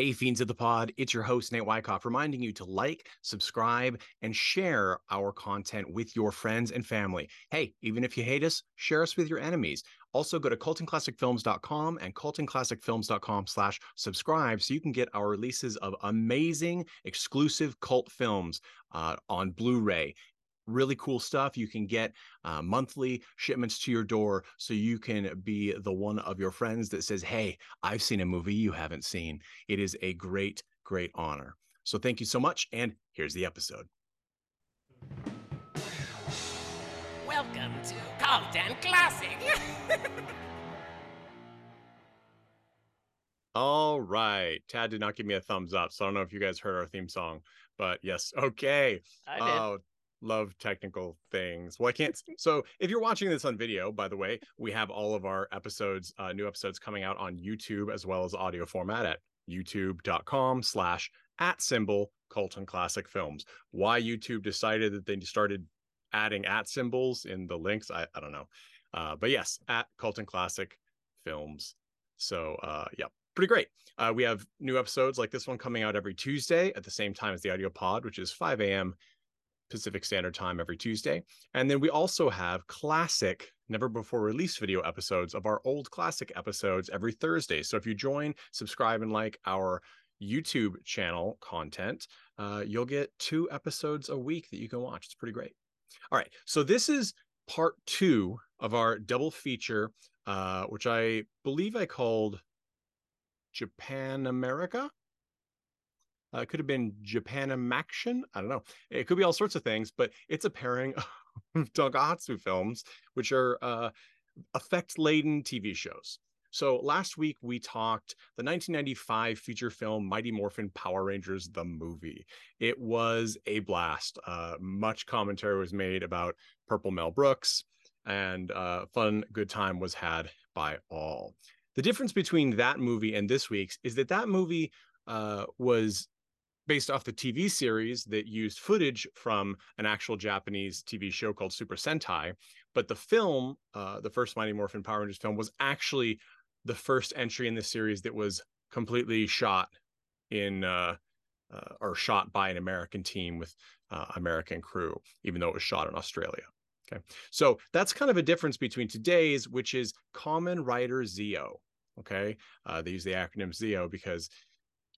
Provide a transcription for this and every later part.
Hey, Fiends of the Pod, it's your host, Nate Wyckoff, reminding you to like, subscribe, and share our content with your friends and family. Hey, even if you hate us, share us with your enemies. Also, go to cultandclassicfilms.com and cultandclassicfilms.com slash subscribe so you can get our releases of amazing exclusive cult films uh, on Blu-ray really cool stuff. You can get uh, monthly shipments to your door so you can be the one of your friends that says, Hey, I've seen a movie you haven't seen. It is a great, great honor. So thank you so much. And here's the episode. Welcome to Cult and Classic. All right. Tad did not give me a thumbs up. So I don't know if you guys heard our theme song, but yes. Okay. I did. Oh, love technical things. Well, I can't. So, if you're watching this on video, by the way, we have all of our episodes, uh, new episodes coming out on YouTube as well as audio format at youtube.com slash at symbol Cult and Classic Films. Why YouTube decided that they started adding at symbols in the links, I, I don't know. Uh, but yes, at Cult and Classic Films. So, uh, yeah, pretty great. Uh, we have new episodes like this one coming out every Tuesday at the same time as the audio pod, which is 5 a.m. Pacific Standard Time every Tuesday. And then we also have classic, never before released video episodes of our old classic episodes every Thursday. So if you join, subscribe, and like our YouTube channel content, uh, you'll get two episodes a week that you can watch. It's pretty great. All right. So this is part two of our double feature, uh, which I believe I called Japan America. Uh, it could have been Japanimaction. I don't know. It could be all sorts of things, but it's a pairing of Tokusatsu films, which are uh, effect laden TV shows. So last week we talked the 1995 feature film Mighty Morphin Power Rangers the movie. It was a blast. Uh, much commentary was made about Purple Mel Brooks, and uh, fun, good time was had by all. The difference between that movie and this week's is that that movie uh, was based off the TV series that used footage from an actual Japanese TV show called Super Sentai. But the film, uh, the first Mighty Morphin Power Rangers film, was actually the first entry in the series that was completely shot in uh, uh, or shot by an American team with uh, American crew, even though it was shot in Australia. Okay, so that's kind of a difference between today's, which is Kamen Rider ZO. Okay, uh, they use the acronym ZO because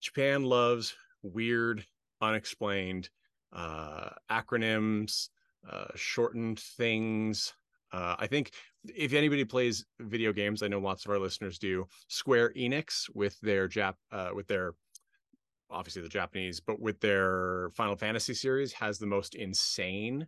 Japan loves weird, unexplained uh, acronyms, uh, shortened things. Uh, I think if anybody plays video games, I know lots of our listeners do. Square Enix with their Jap uh, with their obviously the Japanese, but with their Final Fantasy series has the most insane.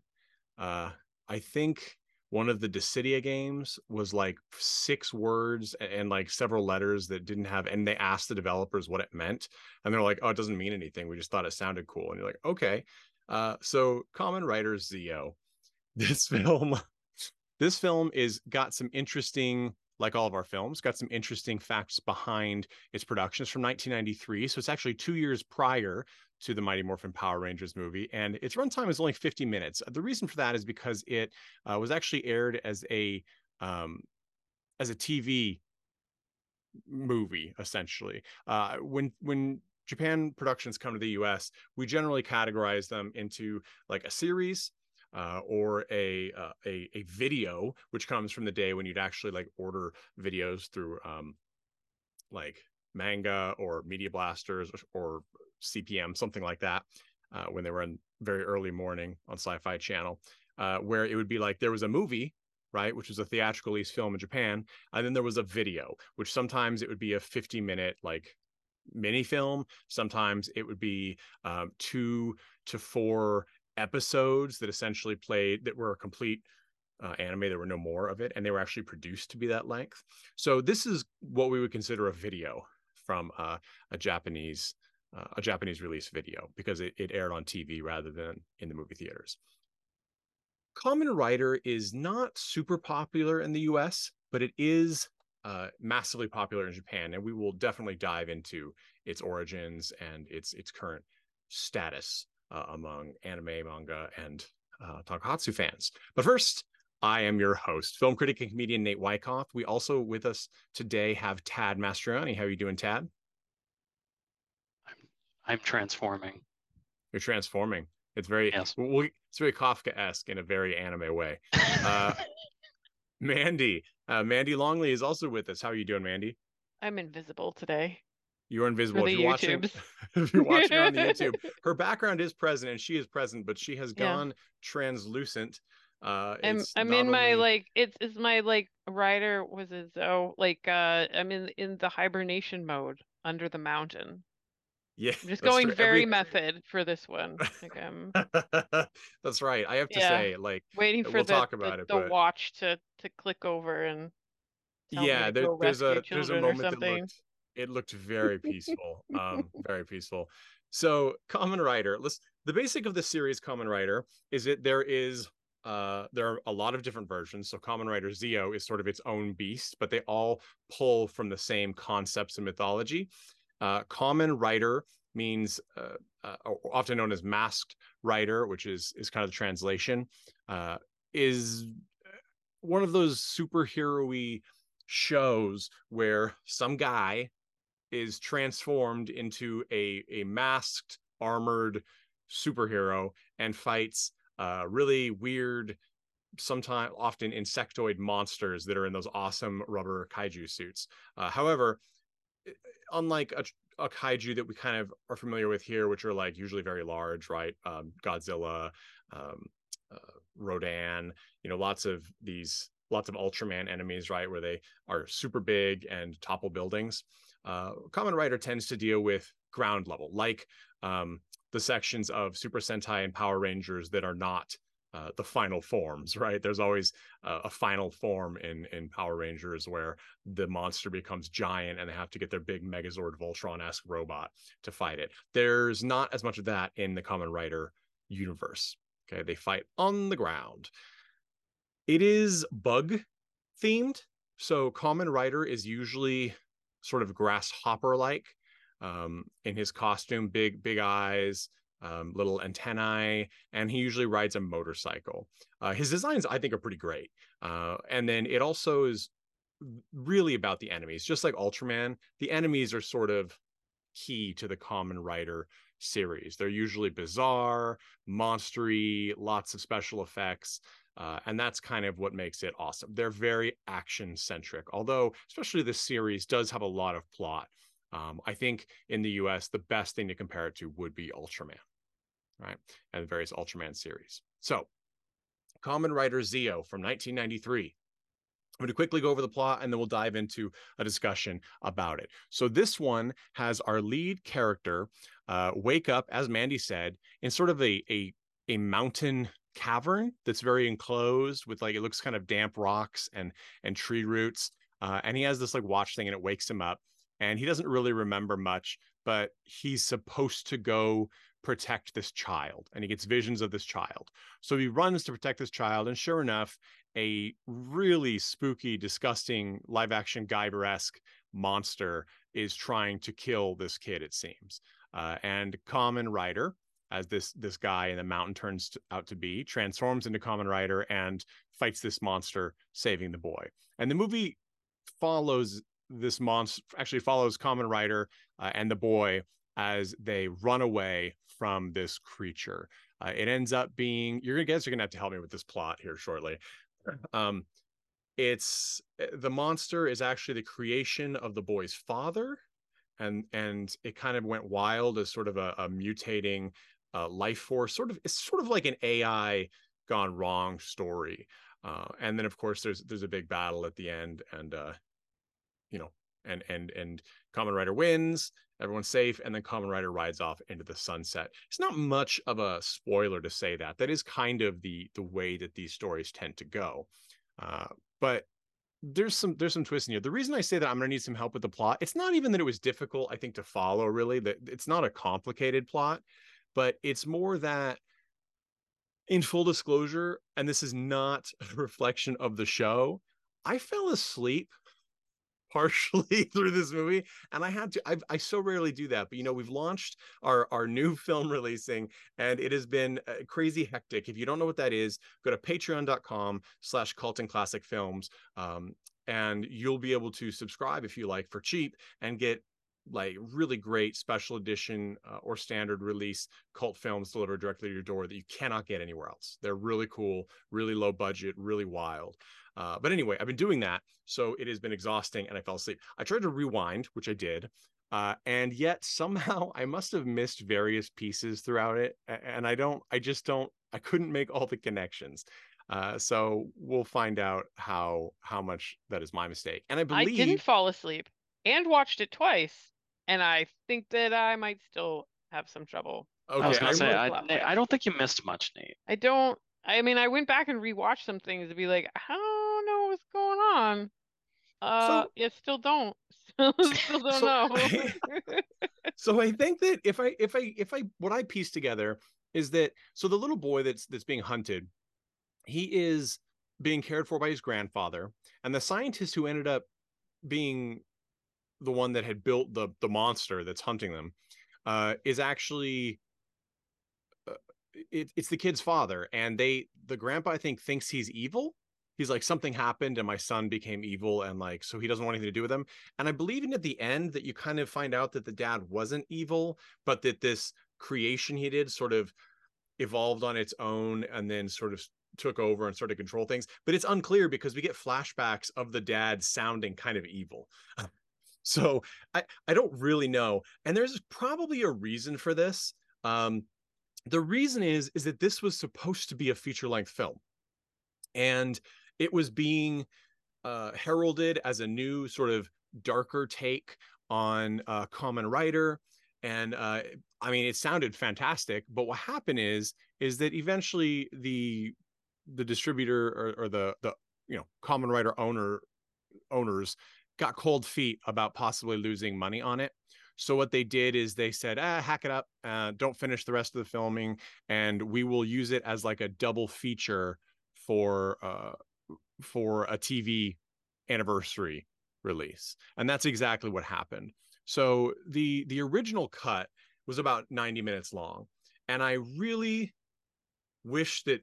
Uh, I think one of the Dissidia games was like six words and like several letters that didn't have, and they asked the developers what it meant, and they're like, "Oh, it doesn't mean anything. We just thought it sounded cool." And you're like, "Okay." Uh, so, Kamen Rider ZO, this film, this film is got some interesting, like all of our films, got some interesting facts behind its production. It's from 1993, so it's actually two years prior to the Mighty Morphin Power Rangers movie, and its runtime is only 50 minutes. The reason for that is because it uh, was actually aired as a um, as a TV movie, essentially. Uh, when when Japan productions come to the U.S., we generally categorize them into like a series. Uh, or a, uh, a a video, which comes from the day when you'd actually like order videos through um, like manga or media blasters or, or CPM, something like that, uh, when they were in very early morning on Sci-Fi Channel, uh, where it would be like there was a movie, right, which was a theatrical release film in Japan, and then there was a video, which sometimes it would be a 50-minute like mini film, sometimes it would be um, two to four episodes that essentially played that were a complete uh, anime. There were no more of it, and they were actually produced to be that length. So this is what we would consider a video from uh, a Japanese uh, a Japanese release video because it, it aired on TV rather than in the movie theaters. Kamen Rider is not super popular in the US, but it is uh, massively popular in Japan, and we will definitely dive into its origins and its its current status uh, among anime, manga, and uh, tokusatsu fans. But first, I am your host, film critic and comedian Nate Wyckoff. We also with us today have Tad Mastroianni. How are you doing, Tad? I'm transforming. You're transforming. It's very Yes. well, it's very Kafka-esque in a very anime way. Uh, Mandy, uh, Mandy Longley is also with us. How are you doing, Mandy? I'm invisible today. You're invisible. For If you're watching, if you're watching her on the YouTube, her background is present and she is present, but she has Yeah. gone translucent. Uh, I'm I'm not in my like it's it's my like rider was it so like uh I'm in in the hibernation mode under the mountain. Yeah, I'm just going true. very Every- method for this one. Like I'm that's right. I have to Yeah. say, like, waiting Uh, for we'll the, talk the, about it, the but- watch to to click over and yeah, there, there's a there's a moment that looked it looked very peaceful, um, very peaceful. So, Kamen Rider. Let's the basic of the series Kamen Rider is that there is uh there are a lot of different versions. So, Kamen Rider ZO is sort of its own beast, but they all pull from the same concepts and mythology. Uh, kamen rider means uh, uh, often known as masked rider, which is is kind of the translation. Uh, is one of those superhero-y shows where some guy is transformed into a a masked armored superhero and fights uh really weird sometimes often insectoid monsters that are in those awesome rubber kaiju suits uh, however unlike a, a kaiju that we kind of are familiar with here which are like usually very large right? Um, godzilla um, uh, rodan you know lots of these lots of ultraman enemies right where they are super big and topple buildings. Uh, kamen rider tends to deal with ground level like um, the sections of super sentai and power rangers that are not uh, the final forms right? There's always uh, a final form in in power rangers where the monster becomes giant and they have to get their big megazord voltron-esque robot to fight it. There's not as much of that in the kamen rider universe okay? They fight on the ground. It is bug themed so kamen rider is usually sort of grasshopper like um, in his costume big big eyes um, little antennae and he usually rides a motorcycle. Uh, his designs i think are pretty great. Uh, and then it also is really about the enemies. Just like ultraman the enemies are sort of key to the kamen rider series. They're usually bizarre monstery lots of special effects uh, and that's kind of what makes it awesome. They're very action centric although especially this series does have a lot of plot. Um, i think in the us the best thing to compare it to would be ultraman right and various ultraman series so kamen rider zo from 1993 I'm going to quickly go over the plot and then we'll dive into a discussion about it. So, this one has our lead character uh, wake up, as Mandy said, in sort of a, a, a mountain cavern that's very enclosed with like it looks kind of damp rocks and and tree roots. Uh, and he has this like watch thing and it wakes him up. And he doesn't really remember much, but he's supposed to go protect this child and he gets visions of this child. So he runs to protect this child. And sure enough, a really spooky, disgusting live action Guyver esque monster is trying to kill this kid, it seems. Uh, and Kamen Rider, as this this guy in the mountain turns out to be, transforms into Kamen Rider and fights this monster, saving the boy. And the movie follows this monster, actually follows Kamen Rider uh, and the boy as they run away from this creature. Uh, it ends up being, you're gonna guess you're gonna have to help me with this plot here shortly. Um, it's eh, the monster is actually the creation of the boy's father, and and it kind of went wild as sort of a, a mutating uh, life force. Sort of, it's sort of like an AI gone wrong story. Uh, and then of course there's there's a big battle at the end, and uh, you know, and and and Kamen Rider wins. Everyone's safe, and then Kamen Rider rides off into the sunset. It's not much of a spoiler to say that. That is kind of the the way that these stories tend to go. Uh, but there's some there's some twists in here. The reason I say that I'm gonna need some help with the plot, it's not even that it was difficult, I think, to follow really. That it's not a complicated plot, but it's more that in full disclosure, and this is not a reflection of the show, I fell asleep partially through this movie and i had to I've, i so rarely do that but you know we've launched our our new film releasing and it has been uh, crazy hectic. If you don't know what that is go to patreon.com slash cult and classic films um, and you'll be able to subscribe if you like for cheap and get like really great special edition uh, or standard release cult films delivered directly to your door that you cannot get anywhere else. They're really cool, really low budget, really wild. Uh, but anyway, I've been doing that, so it has been exhausting, and I fell asleep. I tried to rewind, which I did, uh, and yet somehow I must have missed various pieces throughout it, and I don't, I just don't, I couldn't make all the connections. Uh, so we'll find out how how much that is my mistake. And I believe I didn't fall asleep and watched it twice, and I think that I might still have some trouble. I was Okay, gonna I say, wrote- I, Nate. I don't think you missed much, Nate. I don't. I mean, I went back and rewatched some things to be like, I don't know what's going on. Uh, yeah, still don't. still don't So- know. so I think that if I if I if I what I piece together is that so the little boy that's that's being hunted, he is being cared for by his grandfather, and the scientist who ended up being the one that had built the the monster that's hunting them uh, is actually uh, it, it's the kid's father, and they the grandpa I think thinks he's evil. He's like something happened and my son became evil and like so he doesn't want anything to do with him. And I believe in at the end that you kind of find out that the dad wasn't evil, but that this creation he did sort of evolved on its own and then sort of took over and started to control things. But it's unclear because we get flashbacks of the dad sounding kind of evil. so I, I don't really know. And there's probably a reason for this. Um, the reason is is that this was supposed to be a feature length film. And it was being uh, heralded as a new sort of darker take on uh, Kamen Rider, and uh, I mean it sounded fantastic. But what happened is is that eventually the the distributor or, or the the you know Kamen Rider owner owners got cold feet about possibly losing money on it. So what they did is they said, ah, hack it up, uh, don't finish the rest of the filming, and we will use it as like a double feature for uh, for a TV anniversary release. And that's exactly what happened. So the the original cut was about 90 minutes long. And I really wish that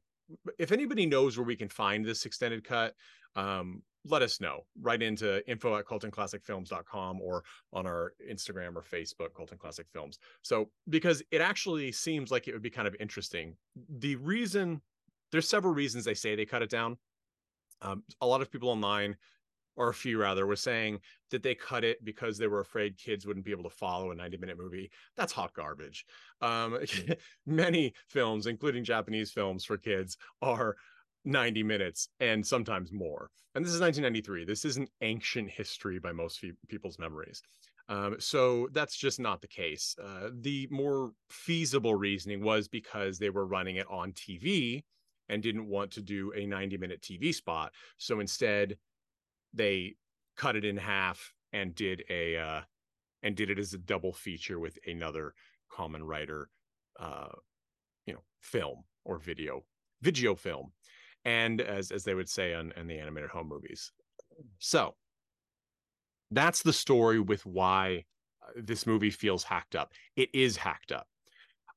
if anybody knows where we can find this extended cut, um, let us know. Write into info at cultandclassicfilms.com or on our Instagram or Facebook, Cult and Classic Films. So because it actually seems like it would be kind of interesting. The reason there's several reasons they say they cut it down. Um, a lot of people online, or a few rather, were saying that they cut it because they were afraid kids wouldn't be able to follow a 90 minute movie. That's hot garbage. Um, many films, including Japanese films for kids, are 90 minutes and sometimes more. And this is 1993. This isn't ancient history by most people's memories. Um, so that's just not the case. Uh, the more feasible reasoning was because they were running it on TV and didn't want to do a 90 minute TV spot. So instead, they cut it in half and did a uh, and did it as a double feature with another kamen rider, uh, you know, film or video, video film, and as as they would say on, the animated home movies. So that's the story with why uh, this movie feels hacked up. It is hacked up.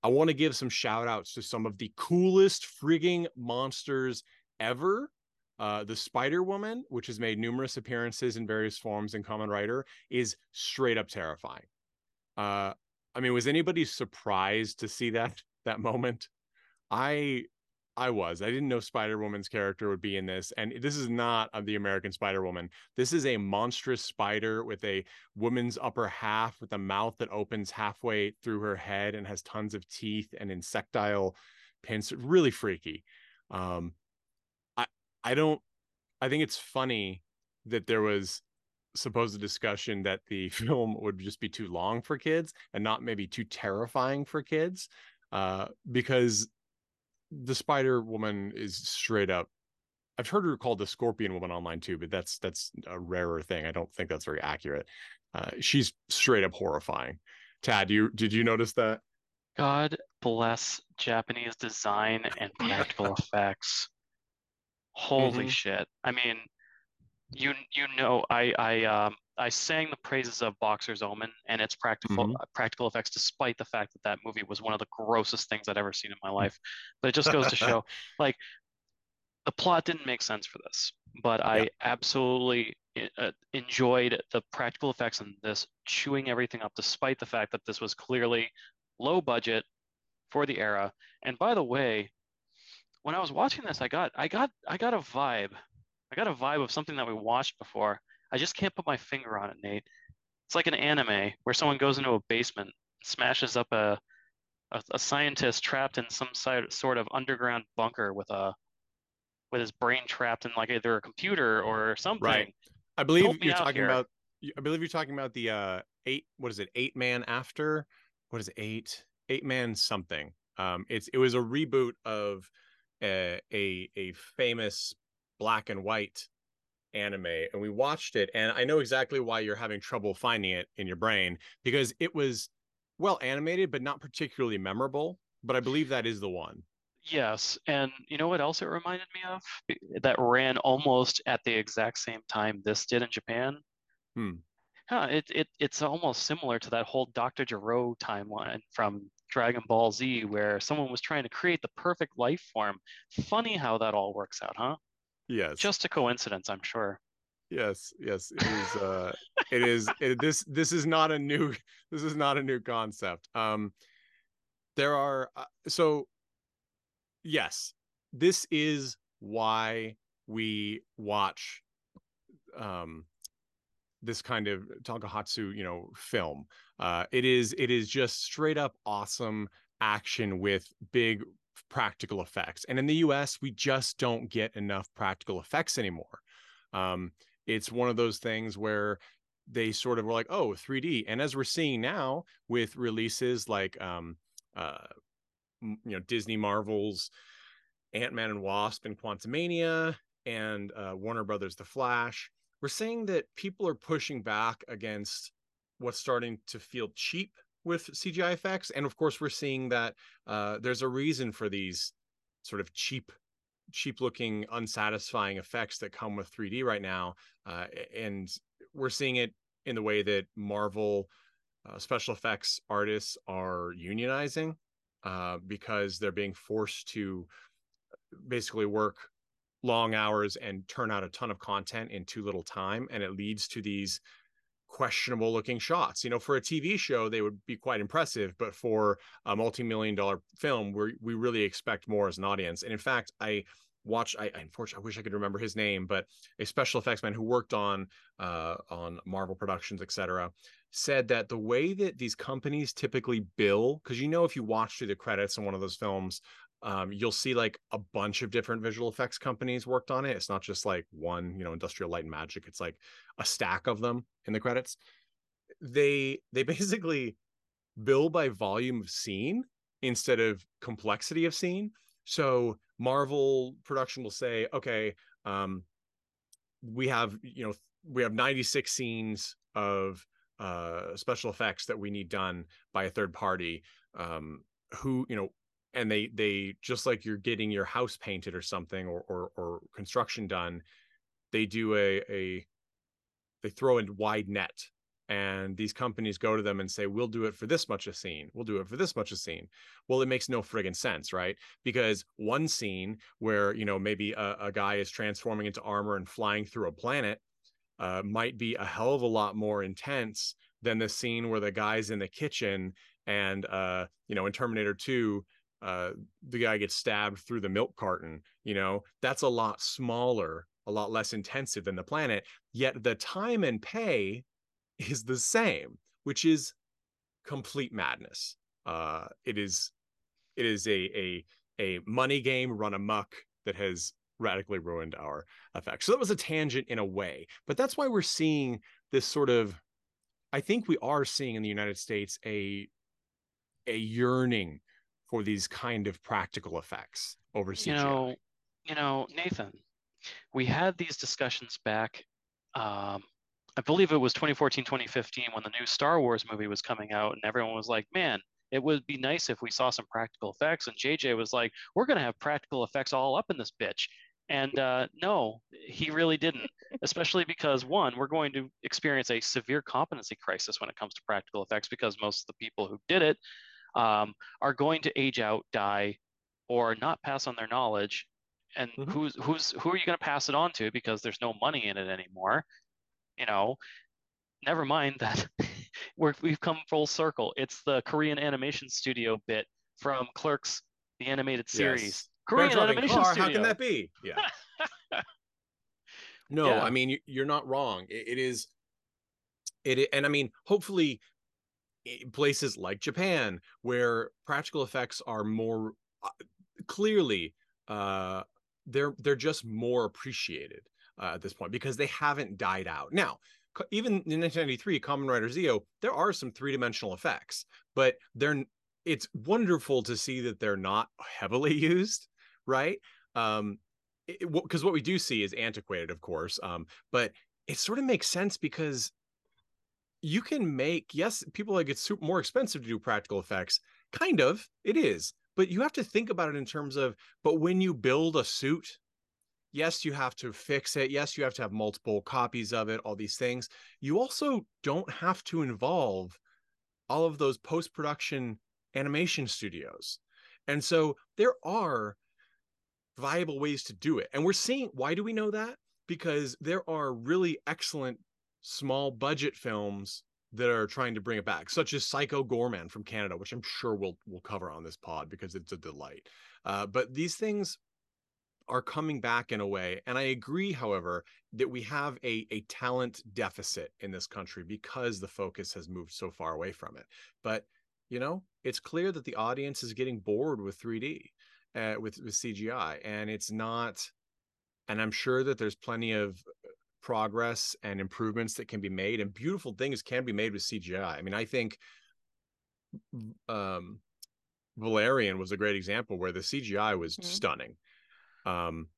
I want to give some shout outs to some of the coolest frigging monsters ever. Uh, the Spider Woman, which has made numerous appearances in various forms in Kamen Rider, is straight up terrifying. Uh, I mean, was anybody surprised to see that that moment? I I was. I didn't know Spider Woman's character would be in this, and this is not of the American Spider Woman. This is a monstrous spider with a woman's upper half, with a mouth that opens halfway through her head and has tons of teeth and insectile pins. Really freaky. Um, I I don't. I think it's funny that there was supposed a discussion that the film would just be too long for kids and not maybe too terrifying for kids, uh, because the Spider Woman is straight up. I've heard her called the Scorpion Woman online too, but that's that's a rarer thing. I don't think that's very accurate. Uh, she's straight up horrifying. Tad, you did you notice that? God bless Japanese design and practical effects. Holy Mhm. shit. I mean, you you know, I I um I sang the praises of Boxer's Omen and its practical Mhm. uh, practical effects, despite the fact that that movie was one of the grossest things I'd ever seen in my life. But it just goes to show, like, the plot didn't make sense for this, but I absolutely uh, enjoyed the practical effects in this, chewing everything up, despite the fact that this was clearly low budget for the era. And by the way, when I was watching this, I got I got I got a vibe. I got a vibe of something that we watched before. I just can't put my finger on it, Nate. It's like an anime where someone goes into a basement, smashes up a a, a scientist trapped in some side, sort of underground bunker with a with his brain trapped in like either a computer or something. Right. I believe Help you're talking here. about. I believe you're talking about the uh eight. What is it? Eight man after. What is it? Eight. Eight man something. Um, it's it was a reboot of a a, a famous black and white anime, and we watched it, and I know exactly why you're having trouble finding it in your brain because it was well animated, but not particularly memorable. But I believe that is the one. Yes, and you know what else it reminded me of? That ran almost at the exact same time this did in Japan. Hmm. Huh, it, it it's almost similar to that whole Dr. Gero timeline from Dragon Ball Z, where someone was trying to create the perfect life form. Funny how that all works out, huh? Yes. Just a coincidence, I'm sure. Yes, yes, it is. Uh, it is. It, this this is not a new. This is not a new concept. Um, there are uh, so. Yes, this is why we watch, um, this kind of Tokusatsu, you know, film. Uh, it is. It is just straight up awesome action with big practical effects, and in the U.S. we just don't get enough practical effects anymore. Um, it's one of those things where they sort of were like, oh, 3D. And as we're seeing now with releases like, um, uh, you know, Disney Marvel's Ant Man and Wasp and Quantumania and uh, Warner Brothers The Flash, we're seeing that people are pushing back against what's starting to feel cheap with CGI effects. And of course, we're seeing that uh, there's a reason for these sort of cheap cheap looking unsatisfying effects that come with 3d right now uh, and we're seeing it in the way that marvel uh, special effects artists are unionizing uh, because they're being forced to basically work long hours and turn out a ton of content in too little time and it leads to these questionable looking shots. You know for a tv show they would be quite impressive but for a multi-million dollar film we we really expect more as an audience. And in fact i watched i unfortunately i wish i could remember his name but a special effects man who worked on uh on marvel productions etc said that the way that these companies typically bill because you know if you watch through the credits in one of those films um, you'll see like a bunch of different visual effects companies worked on it. It's not just like one, you know, Industrial Light and Magic. It's like a stack of them in the credits. They they basically bill by volume of scene instead of complexity of scene. So Marvel production will say, okay, um, we have you know we have 96 scenes of uh, special effects that we need done by a third party um, who you know and they they just like you're getting your house painted or something or or, or construction done they do a a they throw a wide net and these companies go to them and say we'll do it for this much a scene. We'll do it for this much a scene. Well it makes no friggin sense right? Because one scene where you know maybe a, a guy is transforming into armor and flying through a planet uh, might be a hell of a lot more intense than the scene where the guy's in the kitchen and uh, you know in terminator 2 uh, the guy gets stabbed through the milk carton you know that's a lot smaller a lot less intensive than the planet yet the time and pay is the same which is complete madness. Uh it is it is a a a money game run amok that has radically ruined our effects. So that was a tangent in a way but that's why we're seeing this sort of i think we are seeing in the united states a a yearning for these kind of practical effects over CGI. You know, you know, Nathan, we had these discussions back. Um, I believe it was 2014, 2015 when the new Star Wars movie was coming out, and everyone was like, "Man, it would be nice if we saw some practical effects." And JJ was like, "We're gonna have practical effects all up in this bitch." And uh, no, he really didn't. Especially because one, we're going to experience a severe competency crisis when it comes to practical effects because most of the people who did it um, are going to age out, die, or not pass on their knowledge and Mhm. who's who's who are you going to pass it on to because there's no money in it anymore you know never mind that we're, we've come full circle it's the korean animation studio bit from clerks the animated series Yes. korean animation car, studio How can that be? Yeah. no, Yeah. I mean you- you're not wrong. It, it is. It and I mean hopefully, places like Japan where practical effects are more uh, clearly, uh, they're they're just more appreciated uh, at this point because they haven't died out. Now, even in 1993, Kamen Rider ZO, there are some three dimensional effects, but they're it's wonderful to see that they're not heavily used, right? Um, because what we do see is antiquated, of course, um, but it sort of makes sense because you can make yes, people like it's more expensive to do practical effects. Kind of, it is, but you have to think about it in terms of. But when you build a suit, yes, you have to fix it. Yes, you have to have multiple copies of it. All these things. You also don't have to involve all of those post production animation studios, and so there are viable ways to do it. And we're seeing why do we know that? Because there are really excellent small budget films that are trying to bring it back, such as Psycho Goreman from Canada, which I'm sure we'll we'll cover on this pod because it's a delight. Uh, but these things are coming back in a way, and I agree, however, that we have a a talent deficit in this country because the focus has moved so far away from it. But you know, it's clear that the audience is getting bored with 3D uh, with with CGI, and it's not. And I'm sure that there's plenty of progress and improvements that can be made, and beautiful things can be made with CGI. I mean, I think um, Valerian was a great example where the CGI was Mhm. stunning. Um,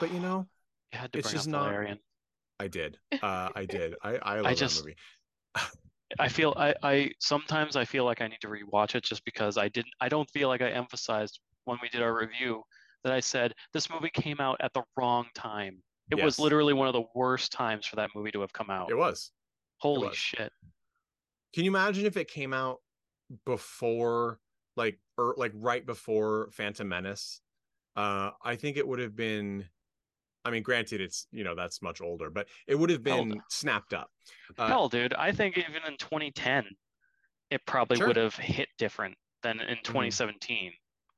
but you know, you had to it's bring just not- Valerian. I did. Uh, I did. I I love just- that movie. I feel I, I sometimes I feel like I need to rewatch it just because I didn't I don't feel like I emphasized when we did our review that I said this movie came out at the wrong time. It was literally one of the worst times for that movie to have come out. It was. Holy was. shit. Can you imagine if it came out before, like, or like right before Phantom Menace? Uh, I think it would have been. I mean, granted, it's you know that's much older, but it would have Hell, been snapped up. Uh, Hell, dude, I think even in 2010 it probably Sure. would have hit different than in 2017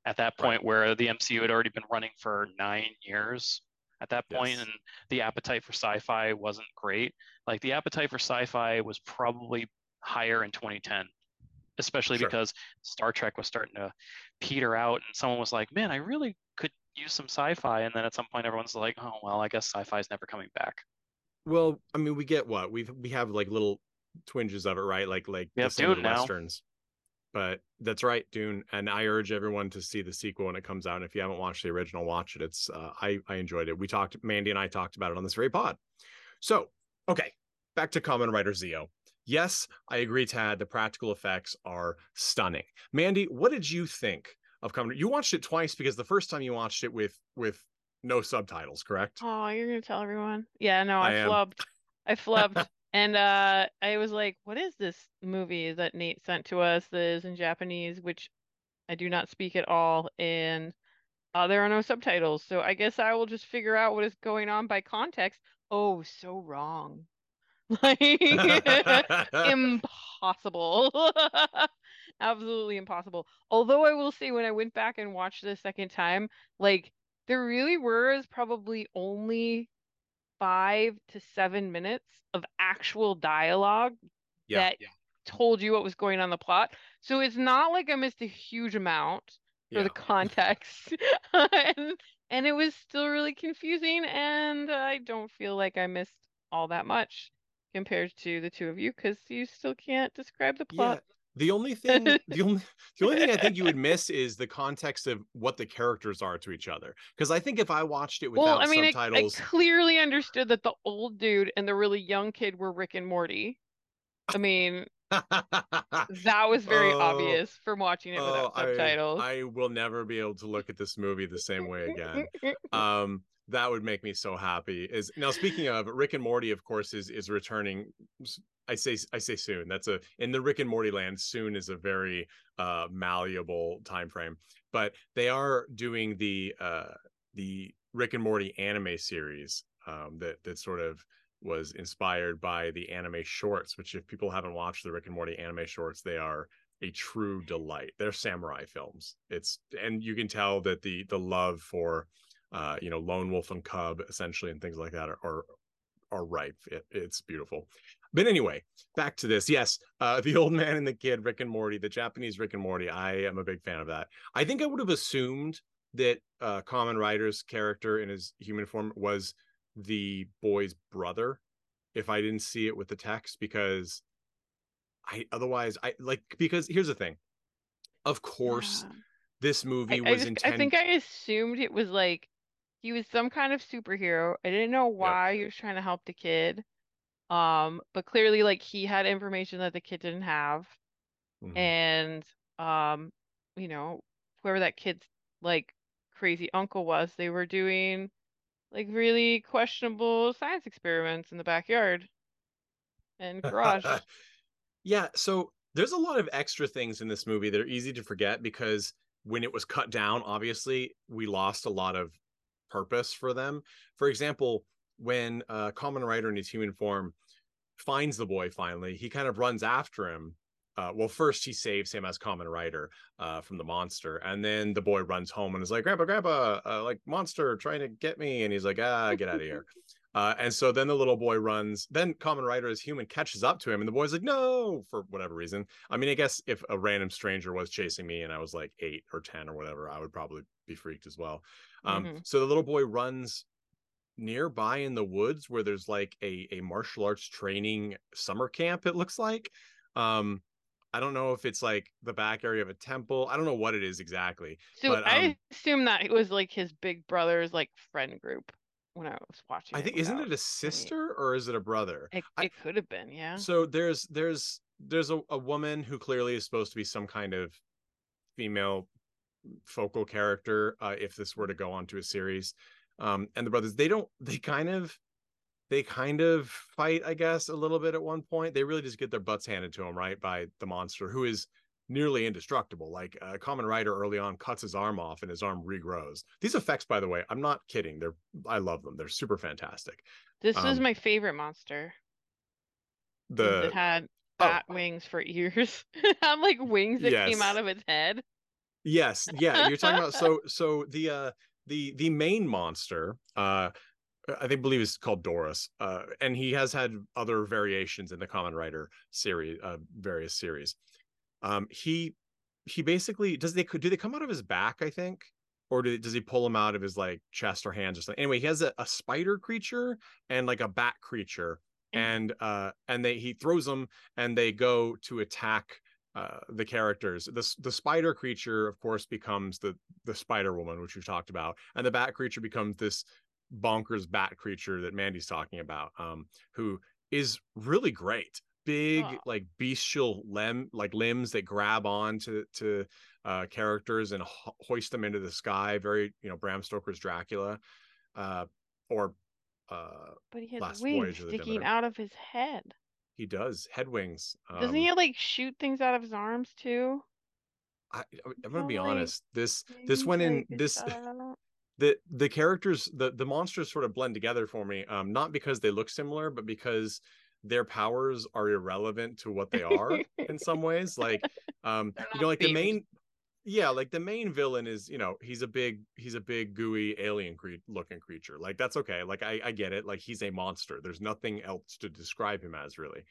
at that point where the MCU had already been running for 9 years at that point Yes. and the appetite for sci-fi wasn't great. Like the appetite for sci-fi was probably higher in 2010, especially Sure. because Star Trek was starting to peter out and someone was like, "Man, I really could use some sci-fi." And then at some point everyone's like, "Oh, well, I guess sci-fi is never coming back." Well, I mean, we get what we've we have like little twinges of it, right? Like like We the have standard Dune now. westerns. But that's right, Dune, and I urge everyone to see the sequel when it comes out. And if you haven't watched the original, watch it. It's uh, I I enjoyed it. We talked, Mandy and I talked about it on this very pod. So okay, back to Kamen Rider ZO. Yes, I agree, Tad. The practical effects are stunning. Mandy, what did you think of Kamen? You watched it twice because the first time you watched it with with no subtitles, correct? Oh, you're gonna tell everyone? Yeah, no, I I am. flubbed. I flubbed. And uh I was like, what is this movie that Nate sent to us that is in Japanese, which I do not speak at all, and uh, there are no subtitles. So I guess I will just figure out what is going on by context. Oh, so wrong. Like impossible. Absolutely impossible. Although I will say when I went back and watched a second time, like there really was probably only five to seven minutes of actual dialogue Yeah. that told you what was going on in the plot. So it's not like I missed a huge amount for Yeah. the context. and, and it was still really confusing, and I don't feel like I missed all that much compared to the two of you because you still can't describe the plot. The only thing, the only, the only thing I think you would miss is the context of what the characters are to each other. Because I think if I watched it without well, I mean, I, I subtitles, clearly understood that the old dude and the really young kid were Rick and Morty. I mean, that was very Oh, obvious from watching it without oh, I- subtitles. I, will never be able to look at this movie the same way again. um, that would make me so happy. Is now speaking of Rick and Morty, of course, is is returning. I say I say soon. That's a in the Rick and Morty land. Soon is a very uh malleable time frame. But they are doing the uh the Rick and Morty anime series um, that that sort of was inspired by the anime shorts. Which, if people haven't watched the Rick and Morty anime shorts, they are a true delight. They're samurai films. It's and you can tell that the the love for uh, you know lone wolf and cub essentially and things like that are are, are ripe. It, it's beautiful. But anyway, back to this. Yes, uh, the old man and the kid, Rick and Morty, the Japanese Rick and Morty. I am a big fan of that. I think I would have assumed that uh, Kamen Rider's character in his human form was the boy's brother if I didn't see it with the text because I otherwise I like because here's the thing. Of course, Yeah. this movie I, I, was just, intended. I think I assumed it was like he was some kind of superhero. I didn't know why he was trying to help the kid. Um, but clearly like he had information that the kid didn't have. Mhm. And um, you know, whoever that kid's like crazy uncle was, they were doing like really questionable science experiments in the backyard and garage. yeah, so there's a lot of extra things in this movie that are easy to forget because when it was cut down, obviously we lost a lot of purpose for them. For example, when uh, Kamen Rider in his human form finds the boy finally, he kind of runs after him. Uh, well, first he saves him as Kamen Rider uh, from the monster, and then the boy runs home and is like, "Grandpa, Grandpa, uh, like monster trying to get me," and he's like, "Ah, get out of here." Uh, and so then the little boy runs. Then Kamen Rider as human catches up to him, and the boy's like, "No!" for whatever reason. I mean, I guess if a random stranger was chasing me and I was like eight or ten or whatever, I would probably be freaked as well. Um, Mhm. So the little boy runs nearby in the woods where there's like a a martial arts training summer camp. It looks like. Um, I don't know if it's like the back area of a temple. I don't know what it is exactly. So But, I um, assume that it was like his big brother's like friend group when I was watching. I think isn't it a sister or is it a brother? It, I- it could have been, yeah. So there's there's there's a, a woman who clearly is supposed to be some kind of female focal character uh, if this were to go on to a series. Um, and the brothers they don't they kind of they kind of fight I guess a little bit at one point. They really just get their butts handed to them right by the monster who is nearly indestructible. Like a kamen rider early on cuts his arm off and his arm regrows. These effects by the way, I'm not kidding. They're I love them. They're super fantastic. This was um, my favorite monster. The it had oh. bat wings for ears. Had like wings that came out of its head. Yes, yeah, you're talking about so so the uh the the main monster uh I think believe is called Doras. Uh and he has had other variations in the Kamen Rider series uh various series. Um he he basically does they do they come out of his back, I think? Or do, does he pull them out of his like chest or hands or something? Anyway, he has a, a spider creature and like a bat creature and uh and they he throws them and they go to attack uh the characters the the spider creature of course becomes the the spider woman which we've talked about and the bat creature becomes this bonkers bat creature that mandy's talking about um who is really great big Oh. like bestial limb like limbs that grab on to to uh characters and ho- hoist them into the sky very you know bram stoker's dracula uh or uh But he has wings sticking out of his head. he does head wings Doesn't um, he like shoot things out of his arms too? I, I'm gonna be like honest. This this went in this the the characters the the monsters sort of blend together for me. Um, not because they look similar, but because their powers are irrelevant to what they are in some ways. Like, um, you know, like the main, yeah, like the main villain is you know he's a big he's a big gooey alien cre- looking creature. Like that's okay. Like I I get it. Like he's a monster. There's nothing else to describe him as really.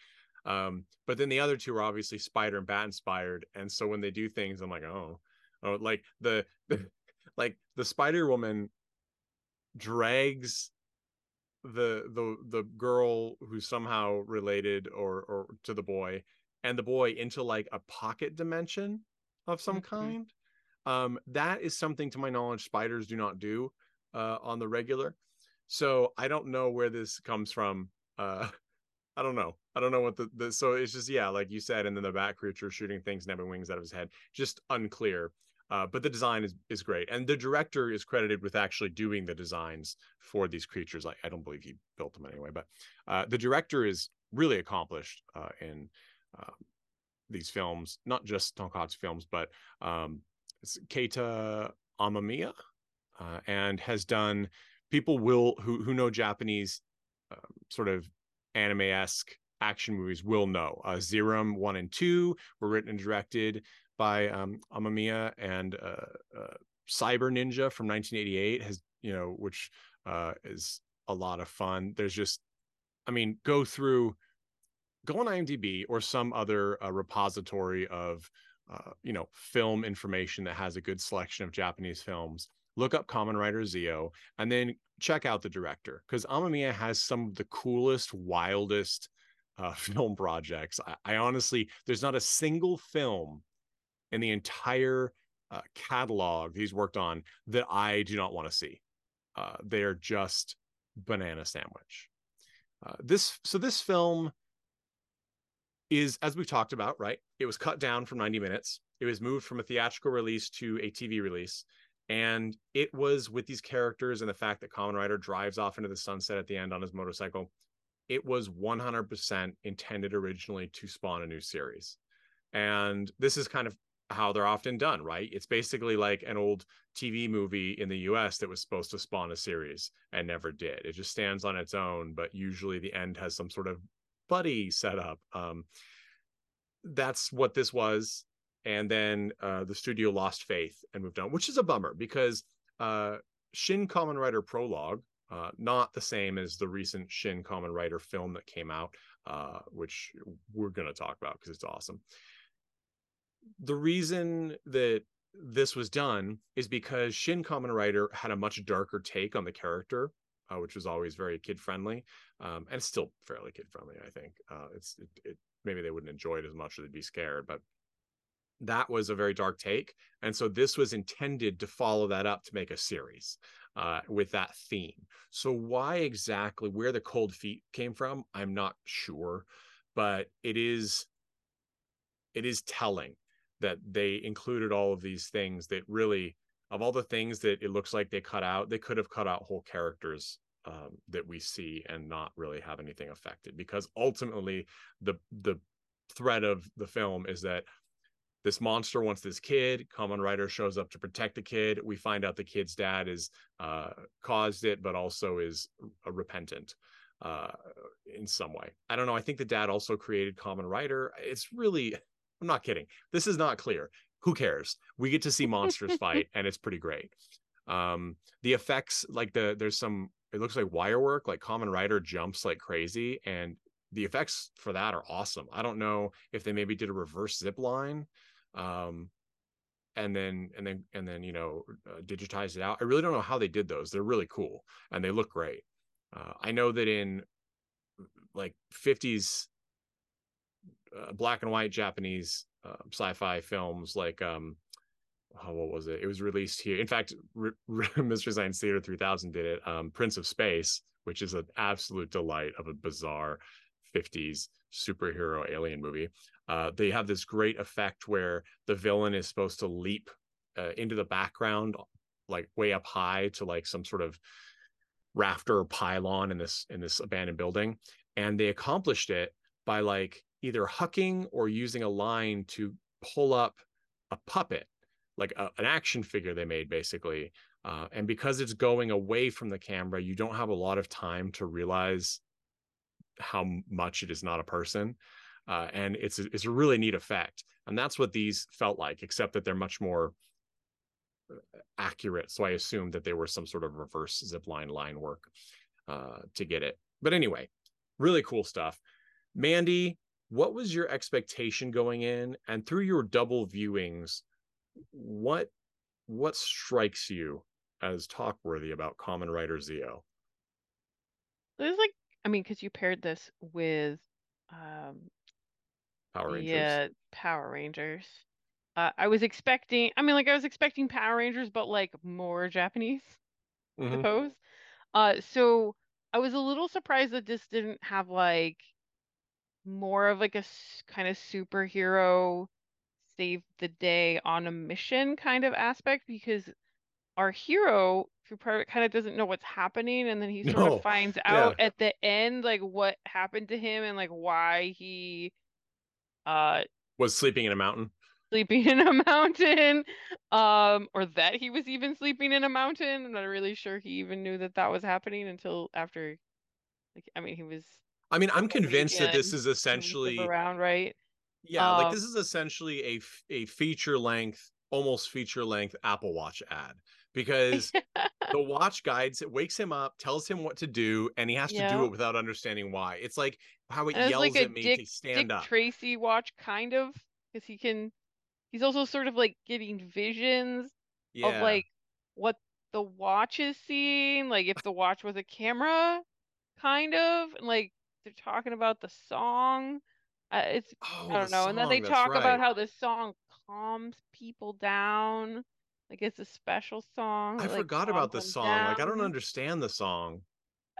Um, but then the other two are obviously spider and bat inspired, and so when they do things, I'm like, oh, oh, like the, the like the Spider Woman drags the the the girl who's somehow related or or to the boy and the boy into like a pocket dimension of some Mhm. kind. Um, that is something to my knowledge spiders do not do uh on the regular. So I don't know where this comes from. Uh I don't know. I don't know what the, the so it's just yeah, like you said, and then the bat creature shooting things and having wings out of his head, just unclear. Uh, but the design is is great, and the director is credited with actually doing the designs for these creatures. I, I don't believe he built them anyway, but uh, the director is really accomplished uh, in um, these films, not just Tokusatsu films, but um, Keita Amamiya. uh, and has done. People will who who know Japanese um, sort of anime esque action movies will know. Uh, Zeiram one and two were written and directed by um, Amamiya, and uh, uh, Cyber Ninja from 1988 has you know which uh, is a lot of fun. There's just, I mean, go through, go on IMDb or some other uh, repository of, uh, you know, film information that has a good selection of Japanese films. Look up Kamen Rider Zi-O and then check out the director because Amamiya has some of the coolest, wildest uh, film projects. I, I, honestly, there's not a single film in the entire uh, catalog he's worked on that I do not want to see. Uh, they're just banana sandwich. Uh, this so this film is as we've talked about, right? It was cut down from 90 minutes. It was moved from a theatrical release to a TV release. And it was with these characters and the fact that Kamen Rider drives off into the sunset at the end on his motorcycle. It was 100% intended originally to spawn a new series. And this is kind of how they're often done, right? It's basically like an old TV movie in the US that was supposed to spawn a series and never did. It just stands on its own, but usually the end has some sort of buddy setup. Um, that's what this was. And then uh, the studio lost faith and moved on, which is a bummer because uh, Shin Kamen Rider Prologue, uh, not the same as the recent Shin Kamen Rider film that came out, uh, which we're going to talk about because it's awesome the reason that this was done is because Shin Kamen Rider had a much darker take on the character, uh, which was always very kid friendly, um, and it's still fairly kid friendly. I think uh, it's it, it, maybe they wouldn't enjoy it as much or they'd be scared, but that was a very dark take, and so this was intended to follow that up to make a series uh, with that theme. So why exactly where the cold feet came from, I'm not sure, but it is it is telling that they included all of these things that really of all the things that it looks like they cut out they could have cut out whole characters um, that we see and not really have anything affected because ultimately the the thread of the film is that this monster wants this kid Kamen Rider shows up to protect the kid we find out the kid's dad is uh, caused it but also is a repentant uh, in some way. I don't know i think the dad also created Kamen Rider. It's really I'm not kidding. This is not clear. Who cares? We get to see monsters fight, and it's pretty great. Um, the effects, like the there's some, it looks like wire work, like Kamen Rider jumps like crazy, and the effects for that are awesome. I don't know if they maybe did a reverse zip line, um, and then and then and then you know uh, digitize it out. I really don't know how they did those. They're really cool and they look great. Uh, I know that in like 50s uh, black and white Japanese uh, sci-fi films like um oh, what was it? It was released here. In fact, R- R- Mystery Science Theater 3000 did it. Um, Prince of Space, which is an absolute delight of a bizarre 50s superhero alien movie. Uh, they have this great effect where the villain is supposed to leap uh, into the background, like way up high to like some sort of rafter or pylon in this in this abandoned building, and they accomplished it by like either hucking or using a line to pull up a puppet, like a, an action figure they made basically. Uh, and because it's going away from the camera, you don't have a lot of time to realize how much it is not a person. Uh, and it's a, it's a really neat effect. And that's what these felt like, except that they're much more uh, accurate. So I assumed that they were some sort of reverse zip line line work uh, to get it. But anyway, really cool stuff. Mandy, what was your expectation going in? And through your double viewings what what strikes you as talk worthy about kamen rider ZO? There's like i mean because you paired this with um power rangers. yeah power rangers. Uh, i was expecting i mean like i was expecting power rangers but like more japanese i Mhm. suppose. Uh so i was a little surprised that this didn't have like more of like a kind of superhero save the day on a mission kind of aspect because our hero through it kind of doesn't know what's happening and then he sort No. of finds Yeah. out at the end like what happened to him and like why he uh was sleeping in a mountain sleeping in a mountain, um, or that he was even sleeping in a mountain. I'm not really sure he even knew that that was happening until after. Like, I mean, he was I mean, I'm convinced that this is essentially around, right? yeah, like Um, this is essentially a a feature length, almost feature length Apple Watch ad because the watch guides it wakes him up, tells him what to do, and he has to do it without understanding why. It's like how it yells like at me Dick to stand Dick up. Tracy watch, kind of, because he can. He's also sort of like getting visions yeah. of like what the watch is seeing, like if the watch was a camera, kind of, and like they're talking about the song. Uh, it's oh, I don't know, and then they song, talk about how this song calms people down, like it's a special song. I that, like, forgot about the song. Like I don't understand the song.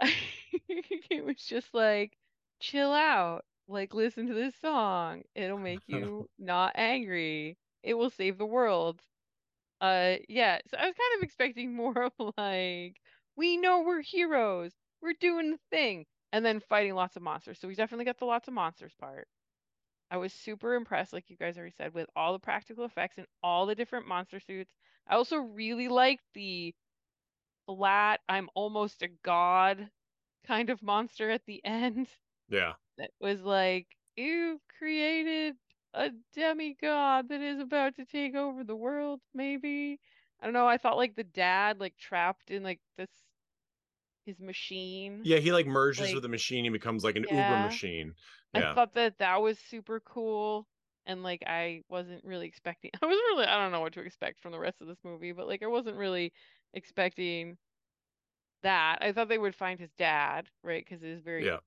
it was just like chill out like listen to this song it'll make you not angry it will save the world uh yeah so i was kind of expecting more of like we know we're heroes we're doing the thing and then fighting lots of monsters so we definitely got the lots of monsters part i was super impressed like you guys already said with all the practical effects and all the different monster suits i also really liked the flat i'm almost a god kind of monster at the end Yeah. that was like, you've created a demigod that is about to take over the world, maybe. I don't know. I thought like the dad, like trapped in like this his machine. Yeah, he like merges Like, with the machine. He becomes like an Uber yeah. machine. I thought that that was super cool. And like I wasn't really expecting I was really I don't know what to expect from the rest of this movie, but like I wasn't really expecting that. I thought they would find his dad, right? Because it is very Yeah.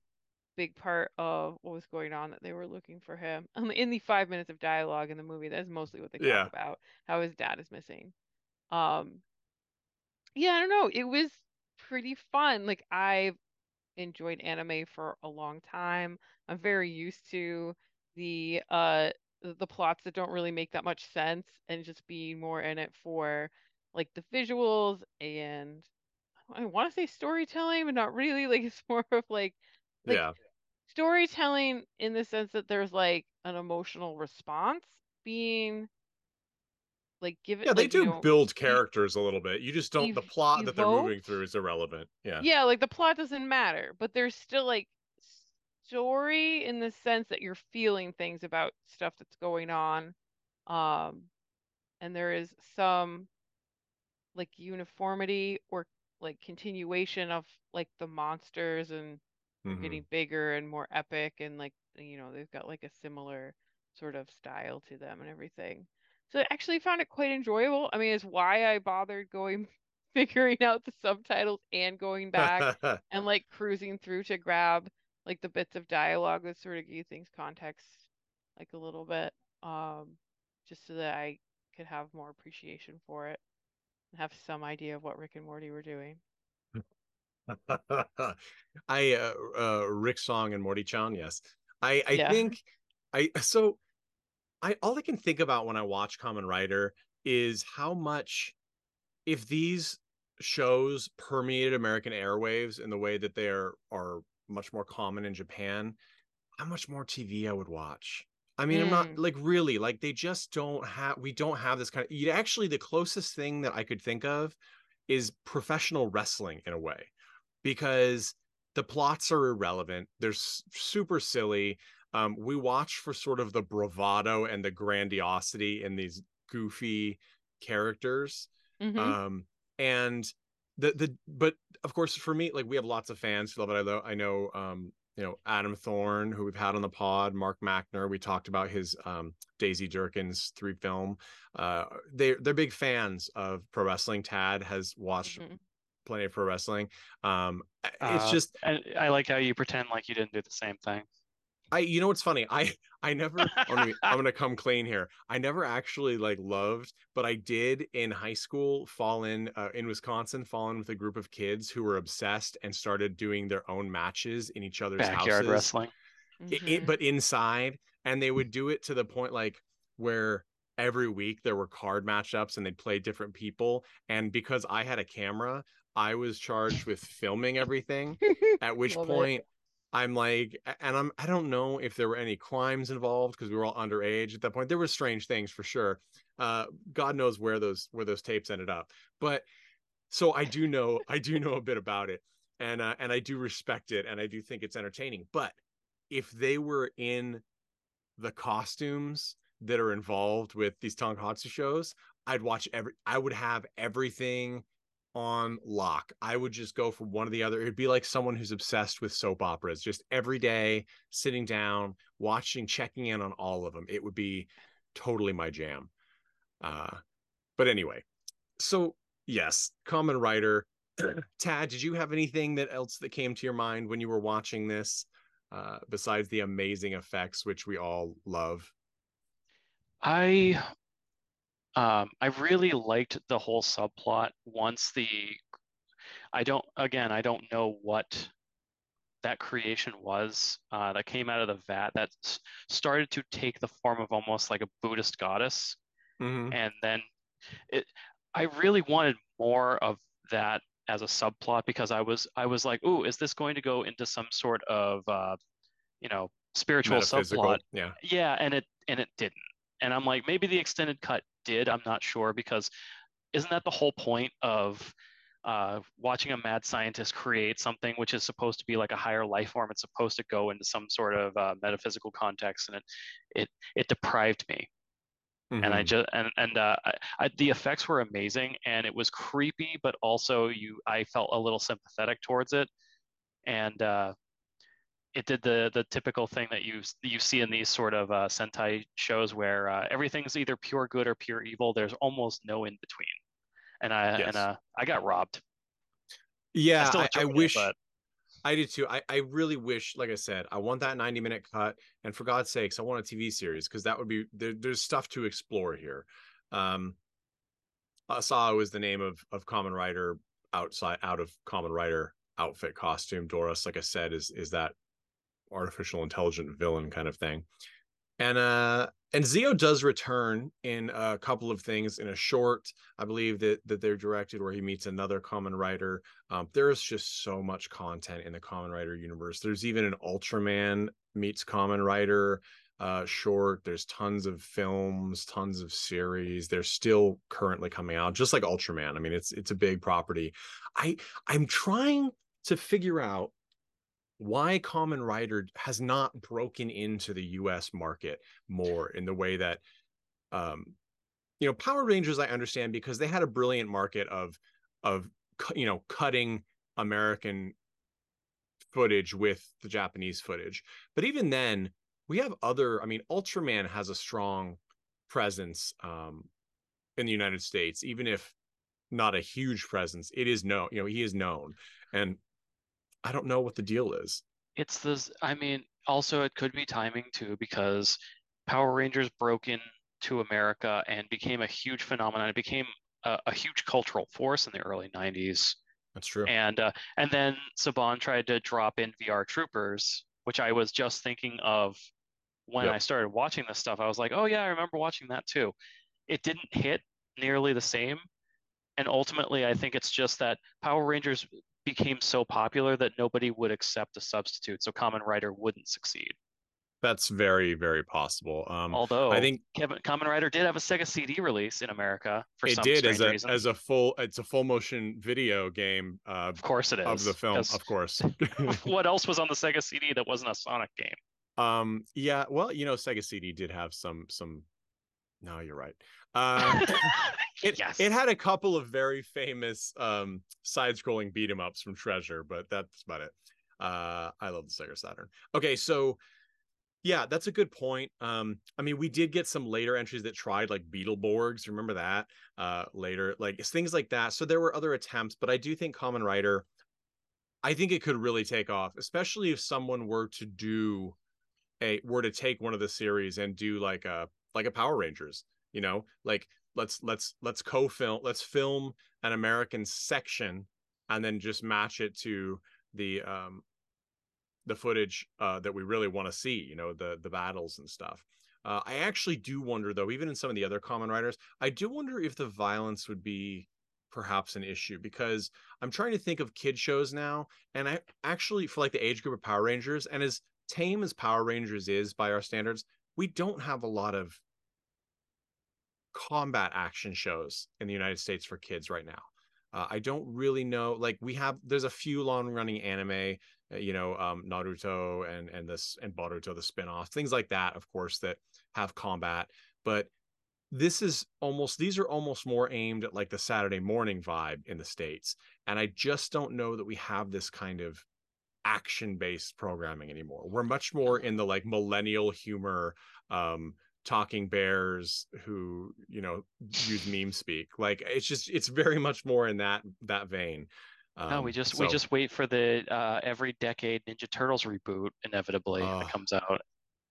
big part of what was going on that they were looking for him. In the five minutes of dialogue in the movie, that's mostly what they talk Yeah. about, how his dad is missing. Um, yeah, I don't know. It was pretty fun. Like I've enjoyed anime for a long time. I'm very used to the uh the plots that don't really make that much sense and just being more in it for like the visuals and I want to say storytelling, but not really. Like it's more of like like yeah. storytelling in the sense that there's like an emotional response being like given Yeah, they like you do build characters a little bit. You just don't the ev- plot that they're moving through is irrelevant. Yeah. yeah like the plot doesn't matter but there's still like story in the sense that you're feeling things about stuff that's going on um and there is some like uniformity or like continuation of like the monsters and Mhm. getting bigger and more epic and like you know they've got like a similar sort of style to them and everything so i actually found it quite enjoyable i mean it's why i bothered going figuring out the subtitles and going back and like cruising through to grab like the bits of dialogue that sort of give things context like a little bit um just so that i could have more appreciation for it and have some idea of what rick and morty were doing I uh, uh Rick Song and Morty Chan, yes. I I Yeah. think I so I all I can think about when I watch Kamen Rider is how much if these shows permeated American airwaves in the way that they are are much more common in Japan, how much more TV I would watch. I mean, I'm not Mm. like really like they just don't have we don't have this kind of you actually the closest thing that I could think of is professional wrestling in a way because the plots are irrelevant. They're s- super silly. Um, we watch for sort of the bravado and the grandiosity in these goofy characters. Mhm. Um, and the the but of course for me, like we have lots of fans who love it. I know I know um, you know Adam Thorne, who we've had on the pod, Mark Mackner. We talked about his um, Daisy Jerkins three film. Uh, they they're big fans of pro wrestling. Tad has watched Mhm. plenty of pro wrestling. Um, it's Uh, just and I like how you pretend like you didn't do the same thing. I you know what's funny? I I never I'm gonna, be- I'm gonna come clean here. I never actually like loved, but I did in high school fall in uh, in Wisconsin, fall in with a group of kids who were obsessed and started doing their own matches in each other's Backyard houses. wrestling. I- it, Mhm. but inside, and they would do it to the point like where every week there were card matchups and they'd play different people. And because I had a camera, I was charged with filming everything. At which point, it. I'm like, and I'm I don't know if there were any crimes involved because we were all underage at that point. There were strange things for sure. Uh, God knows where those where those tapes ended up, but so I do know I do know a bit about it, and uh, and I do respect it, and I do think it's entertaining. But if they were in the costumes that are involved with these tokusatsu shows, I'd watch every. I would have everything on lock. I would just go for one to the other. It'd be like someone who's obsessed with soap operas, just every day sitting down, watching, checking in on all of them. It would be totally my jam. Uh, but anyway, so yes, Kamen Rider. Tad, did you have anything that else that came to your mind when you were watching this, uh, besides the amazing effects, which we all love? I um, I really liked the whole subplot once the I don't again I don't know what that creation was uh, that came out of the vat that started to take the form of almost like a Buddhist goddess Mm-hmm. and then it I really wanted more of that as a subplot because I was I was like, oh, is this going to go into some sort of uh, you know spiritual subplot? yeah. Yeah, and it and it didn't. And I'm like, maybe the extended cut did. I'm not sure because isn't that the whole point of uh, watching a mad scientist create something which is supposed to be like a higher life form? It's supposed to go into some sort of uh, metaphysical context, and it it it deprived me and I Mhm. just and and uh, I, I, the effects were amazing, and it was creepy, but also you I felt a little sympathetic towards it, and uh, it did the the typical thing that you you see in these sort of uh, Sentai shows where uh, everything's either pure good or pure evil. There's almost no in between, and I Yes. and uh, I got robbed. yeah, still I, I enjoyed it, wish but- I did too. I, I really wish, like I said, I want that 90 minute cut. And for God's sakes, I want a TV series because that would be there, there's stuff to explore here. Um Asao is the name of of Kamen Rider outside out of Kamen Rider outfit costume. Doras, like I said, is is that artificial intelligent villain kind of thing. And uh and ZO does return in a couple of things in a short, I believe that that they're directed where he meets another kamen rider. Um, there is just so much content in the Kamen rider universe. There's even an Ultraman meets Kamen rider uh short. There's tons of films, tons of series. They're still currently coming out, just like Ultraman. I mean, it's it's a big property. I I'm trying to figure out why Kamen Rider has not broken into the US market more in the way that um you know Power Rangers I understand because they had a brilliant market of of you know cutting American footage with the Japanese footage. But even then we have other I mean Ultraman has a strong presence um in the United States even if not a huge presence it is known you know he is known and I don't know what the deal is. It's this. I mean, also it could be timing too because Power Rangers broke into America and became a huge phenomenon. It became a, a huge cultural force in the early 90s. That's true. And uh, and then Saban tried to drop in VR Troopers, which I was just thinking of when Yep. I started watching this stuff. I was like, oh yeah, I remember watching that too. It didn't hit nearly the same. And ultimately, I think it's just that Power Rangers became so popular that nobody would accept a substitute, so Kamen Rider wouldn't succeed. That's very, very possible. Um, Although I think Kevin Kamen Rider did have a Sega CD release in America for it some did as a reason. as a full it's a full motion video game uh, of course it is. of the film. of course. what else was on the Sega CD that wasn't a Sonic game? um, yeah, well, you know, Sega CD did have some some. No, you're right. Uh, it yes. it had a couple of very famous um side-scrolling beat 'em ups from Treasure, but that's about it. Uh, I love the Sega Saturn. Okay, so yeah, that's a good point. Um, I mean, we did get some later entries that tried like Beetleborgs. Remember that? Uh, later, like it's things like that. So there were other attempts, but I do think Kamen Rider. I think it could really take off, especially if someone were to do a were to take one of the series and do like a like a Power Rangers. You know, like let's let's let's co-film let's film an American section and then just match it to the um the footage uh, that we really want to see, you know, the the battles and stuff. Uh, I actually do wonder, though, even in some of the other kamen riders, I do wonder if the violence would be perhaps an issue because I'm trying to think of kid shows now, and I actually for like the age group of Power Rangers, and as tame as Power Rangers is by our standards, we don't have a lot of combat action shows in the United States for kids right now. Uh, I don't really know. Like we have, there's a few long running anime, uh, you know, um, Naruto and and this and Boruto, the spinoff, things like that, of course, that have combat. But this is almost these are almost more aimed at like the Saturday morning vibe in the states, and I just don't know that we have this kind of action based programming anymore. We're much more in the like millennial humor. Um, talking bears who you know use meme speak like it's just it's very much more in that that vein um, no we just so, we just wait for the uh every decade ninja turtles reboot inevitably uh, that comes out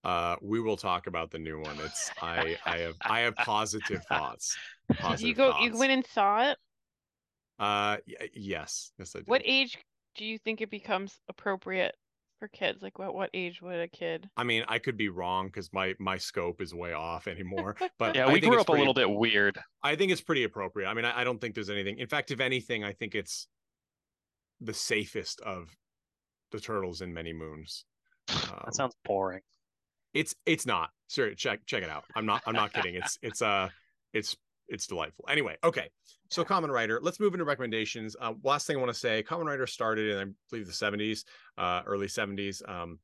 uh we will talk about the new one it's i i have i have positive thoughts positive you go thoughts. you went and saw it uh yes yes i did. what age do you think it becomes appropriate for kids? Like what what age would a kid? I mean, I could be wrong because my my scope is way off anymore. But yeah, we grew up pretty, a little bit weird. I think it's pretty appropriate. I mean, I, I don't think there's anything. In fact, if anything, I think it's the safest of the turtles in many moons. Um, that sounds boring. It's it's not. Sir, check check it out. I'm not I'm not kidding. It's it's uh it's it's delightful. Anyway, okay. So Kamen Rider, let's move into recommendations. Uh, last thing I want to say, Kamen Rider started in I believe the 70s, uh, early 70s. Um,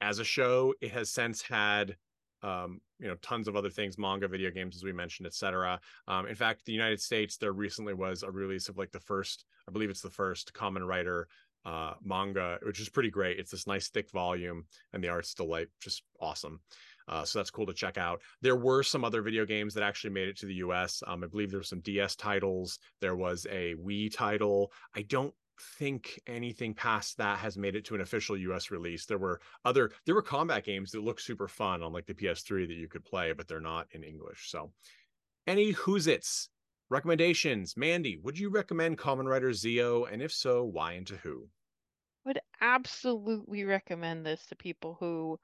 as a show, it has since had um, you know tons of other things, manga, video games, as we mentioned, etc. Um, in fact, the United States, there recently was a release of like the first, I believe it's the first Kamen Rider uh, manga, which is pretty great. It's this nice thick volume, and the art's like just awesome. Uh, so that's cool to check out. There were some other video games that actually made it to the US. Um, I believe there were some DS titles. There was a Wii title. I don't think anything past that has made it to an official US release. There were other there were combat games that look super fun on like the PS3 that you could play, but they're not in English. So any who's it's recommendations. Mandy, would you recommend Kamen Rider ZO? And if so, why and to who? Would absolutely recommend this to people who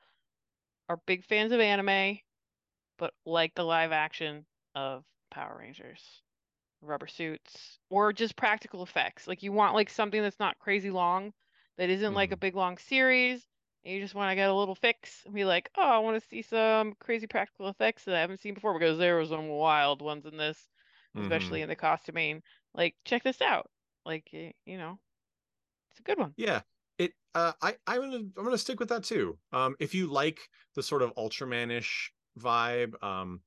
are big fans of anime, but like the live action of Power Rangers, rubber suits, or just practical effects. Like you want like something that's not crazy long, that isn't mm-hmm. like a mm-hmm. big long series. And you just want to get a little fix and be like, oh, I want to see some crazy practical effects that I haven't seen before because there were some wild ones in this, especially mm-hmm. in the costuming. Like, check this out. Like, you know, it's a good one. Yeah, it uh, I I'm gonna I'm gonna stick with that too. Um, if you like the sort of Ultramanish vibe, um,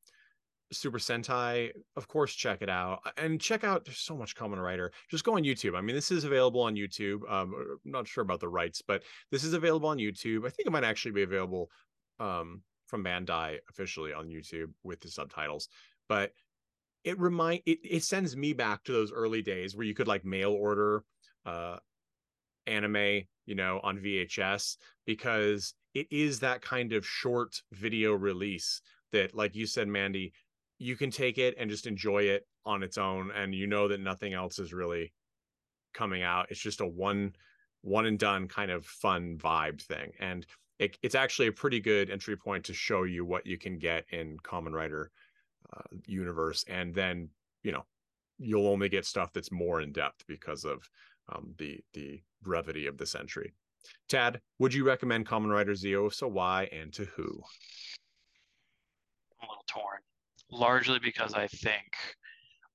Super Sentai, of course, check it out and check out. There's so much Kamen Rider. Just go on YouTube. I mean, this is available on YouTube. Um, I'm not sure about the rights, but this is available on YouTube. I think it might actually be available um from Bandai officially on YouTube with the subtitles. But it remind it, it sends me back to those early days where you could like mail order uh anime you know, on VHS because it is that kind of short video release that, like you said, Mandy, you can take it and just enjoy it on its own, and you know that nothing else is really coming out. It's just a one one and done kind of fun vibe thing, and it, it's actually a pretty good entry point to show you what you can get in Kamen Rider uh, universe, and then you know you'll only get stuff that's more in depth because of um, the the brevity of this entry. Tad, would you recommend Kamen Rider ZO? So why and to who? I'm a little torn, largely because I think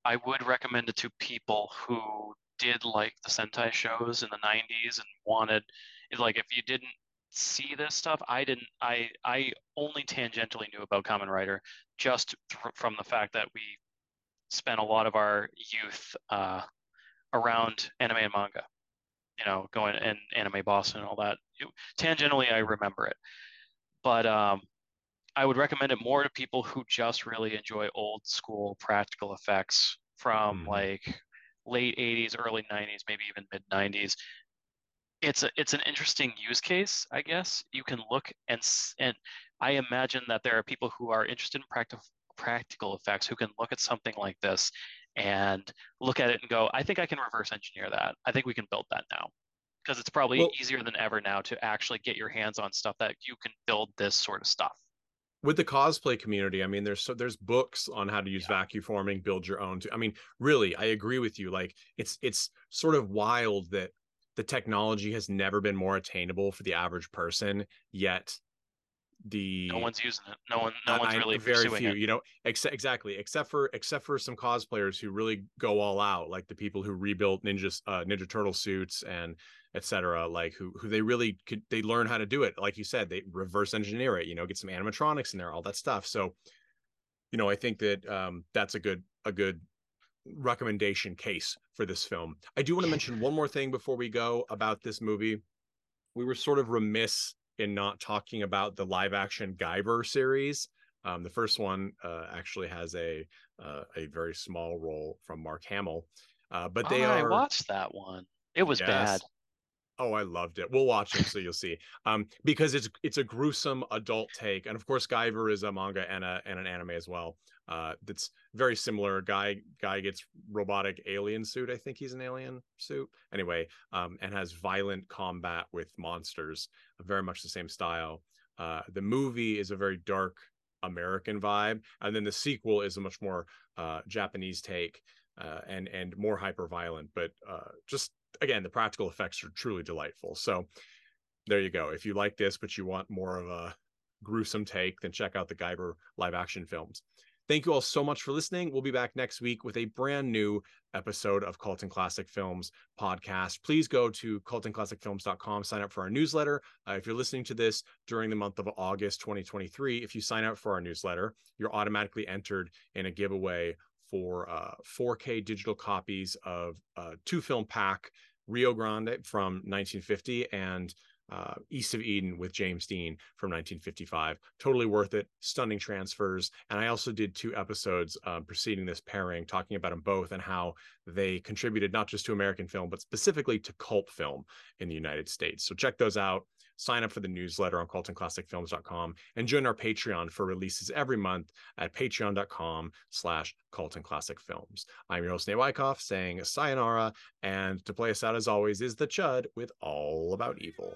I would recommend it to people who did like the Sentai shows in the 90s and wanted, like, if you didn't see this stuff, I didn't, I, I only tangentially knew about Kamen Rider just th- from the fact that we spent a lot of our youth uh, around anime and manga you know, going and anime Boston and all that. It, tangentially, I remember it, but um, I would recommend it more to people who just really enjoy old school practical effects from mm. like late 80s, early 90s, maybe even mid 90s. It's a it's an interesting use case, I guess. You can look and and I imagine that there are people who are interested in practical practical effects who can look at something like this and look at it and go, I think I can reverse engineer that. I think we can build that now. Because it's probably well, easier than ever now to actually get your hands on stuff that you can build this sort of stuff. with the cosplay community i mean there's so there's books on how to use Yeah. vacuum forming build your own i mean really i agree with you like it's it's sort of wild that the technology has never been more attainable for the average person yet the No one's using it. No one. No one's I- really very few it. you know except exactly except for except for some cosplayers who really go all out like the people who rebuilt ninja uh, ninja turtle suits and etc like who who they really could they learn how to do it like you said they reverse engineer it you know get some animatronics in there all that stuff so you know i think that um that's a good a good recommendation case for this film i do want to mention one more thing before we go about this movie we were sort of remiss in not talking about the live action Guyver series. Um, the first one uh, actually has a uh, a very small role from Mark Hamill, uh, but they Oh, I are. watched that one. It was Yes. bad. Oh, I loved it. We'll watch it so you'll see. Um, because it's it's a gruesome adult take, and of course, Guyver is a manga and a and an anime as well. Uh, that's very similar. Guy guy gets robotic alien suit. I think he's an alien suit. Anyway, um, and has violent combat with monsters. Very much the same style. Uh, the movie is a very dark American vibe, and then the sequel is a much more uh, Japanese take uh, and and more hyper violent, but uh, just again, the practical effects are truly delightful. So there you go. If you like this, but you want more of a gruesome take, then check out the Guyver live action films. Thank you all so much for listening. We'll be back next week with a brand new episode of Cult and Classic Films podcast. Please go to cultandclassicfilms.com, sign up for our newsletter. Uh, if you're listening to this during the month of August 2023, if you sign up for our newsletter, you're automatically entered in a giveaway for uh, 4K digital copies of uh, two film pack Rio Grande from 1950 and uh, East of Eden with James Dean from 1955. Totally worth it. Stunning transfers. And I also did two episodes um, preceding this pairing, talking about them both and how they contributed not just to American film, but specifically to cult film in the United States. So check those out. Sign up for the newsletter on cultandclassicfilms.com and join our Patreon for releases every month at patreon.com slash cult. I'm your host, Nate Wyckoff, saying sayonara. And to play us out, as always, is the Chud with All About Evil.